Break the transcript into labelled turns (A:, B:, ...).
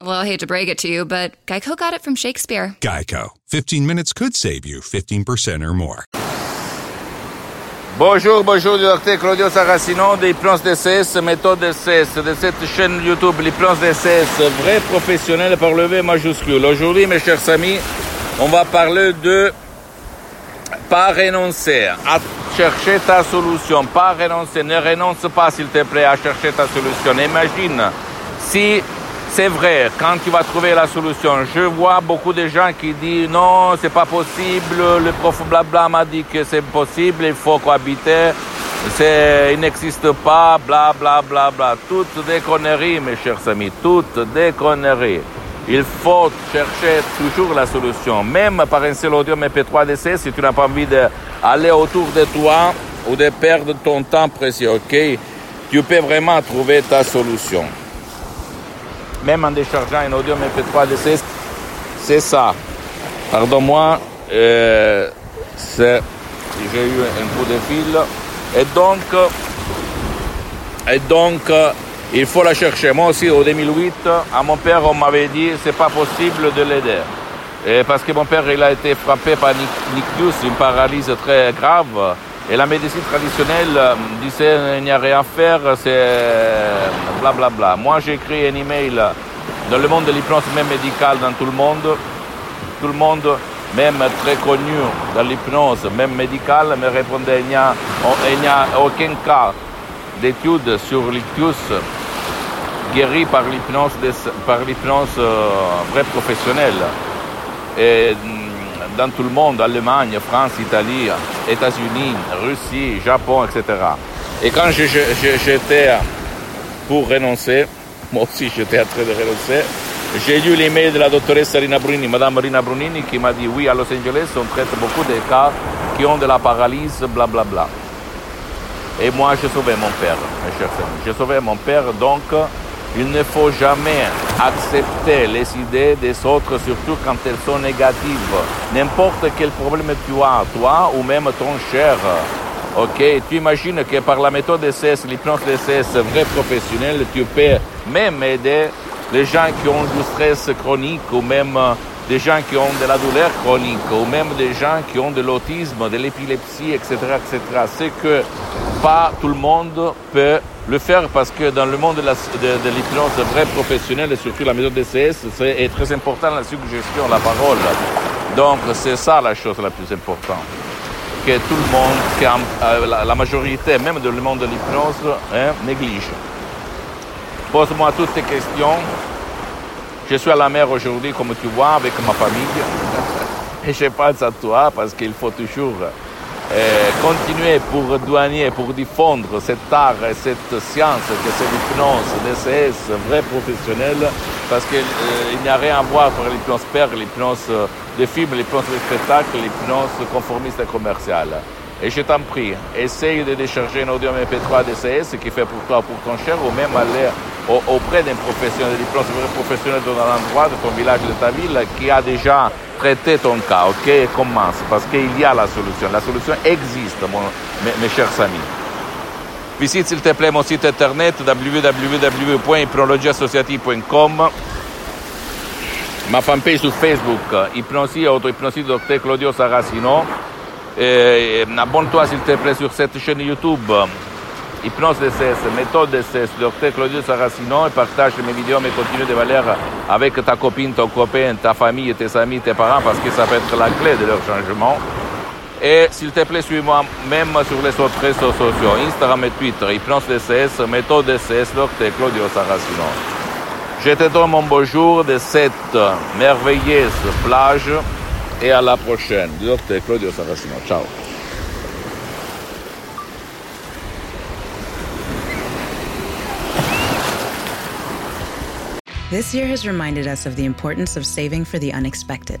A: Well, I hate to break it to you, but Geico got it from Shakespeare.
B: Geico. 15 minutes could save you 15% or more.
C: Bonjour, bonjour, docteur Claudio Saracino d'Hypnose DCS, méthode DCS, de cette chaîne YouTube, l'Hypnose DCS, vrai professionnel par le V majuscule. Aujourd'hui, mes chers amis, on va parler de pas renoncer à chercher ta solution, pas renoncer, ne renonce pas s'il te plaît à chercher ta solution. Imagine si c'est vrai, quand tu vas trouver la solution, je vois beaucoup de gens qui disent non, c'est pas possible, le prof blabla m'a dit que c'est possible, il faut cohabiter, il n'existe pas, bla bla bla bla. Toutes des conneries, mes chers amis, toutes des conneries. Il faut chercher toujours la solution. Même par un seul audio MP3DC, si tu n'as pas envie d'aller autour de toi ou de perdre ton temps précieux, ok? Tu peux vraiment trouver ta solution. Même en déchargeant un audio MP3DC, c'est ça. Pardon-moi, euh, j'ai eu un coup de fil. Et donc, et donc, il faut la chercher. Moi aussi, au 2008, à mon père, on m'avait dit c'est pas possible de l'aider. Parce que mon père, il a été frappé par nictus, une paralysie très grave. Et la médecine traditionnelle disait il n'y a rien à faire, c'est blablabla. Bla, bla. Moi, j'ai écrit un email dans le monde de l'hypnose, même médicale, dans tout le monde. Tout le monde, même très connu dans l'hypnose, même médicale, me répondait il n'y a, aucun cas d'études sur l'ictus guéri par l'hypnose, par l'hypnose euh, vrai professionnelle. Et dans tout le monde, Allemagne, France, Italie, États-Unis, Russie, Japon, etc. Et quand j'étais pour renoncer, moi aussi j'étais en train de renoncer, j'ai lu l'email de la doctoresse Rina Brunini, Madame Rina Brunini, qui m'a dit oui, à Los Angeles, on traite beaucoup de cas qui ont de la paralysie, blablabla. Bla, bla. Et moi, j'ai sauvé mon père, mes chers amis. J'ai sauvé mon père, donc il ne faut jamais accepter les idées des autres, surtout quand elles sont négatives. N'importe quel problème tu as, toi ou même ton cher. Ok, tu imagines que par la méthode DCS, l'hypnose DCS vrai professionnel, tu peux même aider les gens qui ont du stress chronique ou même des gens qui ont de la douleur chronique ou même des gens qui ont de l'autisme, de l'épilepsie, etc., etc. C'est que pas tout le monde peut le faire parce que dans le monde de, l'hypnose vrai professionnel et surtout la méthode DCS, c'est très important la suggestion, la parole. Donc c'est ça la chose la plus importante. Que tout le monde, que la majorité, même le monde de l'hypnose, hein, néglige. Pose-moi toutes tes questions. Je suis à la mer aujourd'hui, comme tu vois, avec ma famille. Et je pense à toi parce qu'il faut toujours euh, continuer pour douanier, pour diffondre cet art et cette science que c'est l'hypnose, DCS, vrai professionnel, parce qu'il euh, n'y a rien à voir avec l'hypnose père, l'hypnose de film, l'hypnose de spectacle, l'hypnose conformiste et commerciale. Et je t'en prie, essaye de décharger un audio MP3 DCS qui fait pour toi, pour ton cher, ou même aller auprès d'un professionnel de l'hypnose, un professionnel dans un endroit de ton village, de ta ville, qui a déjà traité ton cas, ok? Commence, parce qu'il y a la solution. La solution existe, mon, mes, chers amis. Visite s'il te plaît mon site internet www.hypnologieassociative.com ma fanpage sur Facebook, Hypnosie, auto-hypnosie, docteur Claudio Saracino. Et, abonne-toi s'il te plaît sur cette chaîne YouTube. Hypnose DCS, méthode DCS, docteur Claudio Saracino et partage mes vidéos, mes contenus de valeur avec ta copine, ton copain, ta famille, tes amis, tes parents parce que ça peut être la clé de leur changement. Et s'il te plaît, suis-moi même sur les autres réseaux sociaux, Instagram et Twitter, Hypnose DCS, méthode DCS, docteur Claudio Saracino. Je te donne mon bonjour de cette merveilleuse plage et à la prochaine. Docteur Claudio Saracino. Ciao.
D: This year has reminded us of the importance of saving for the unexpected.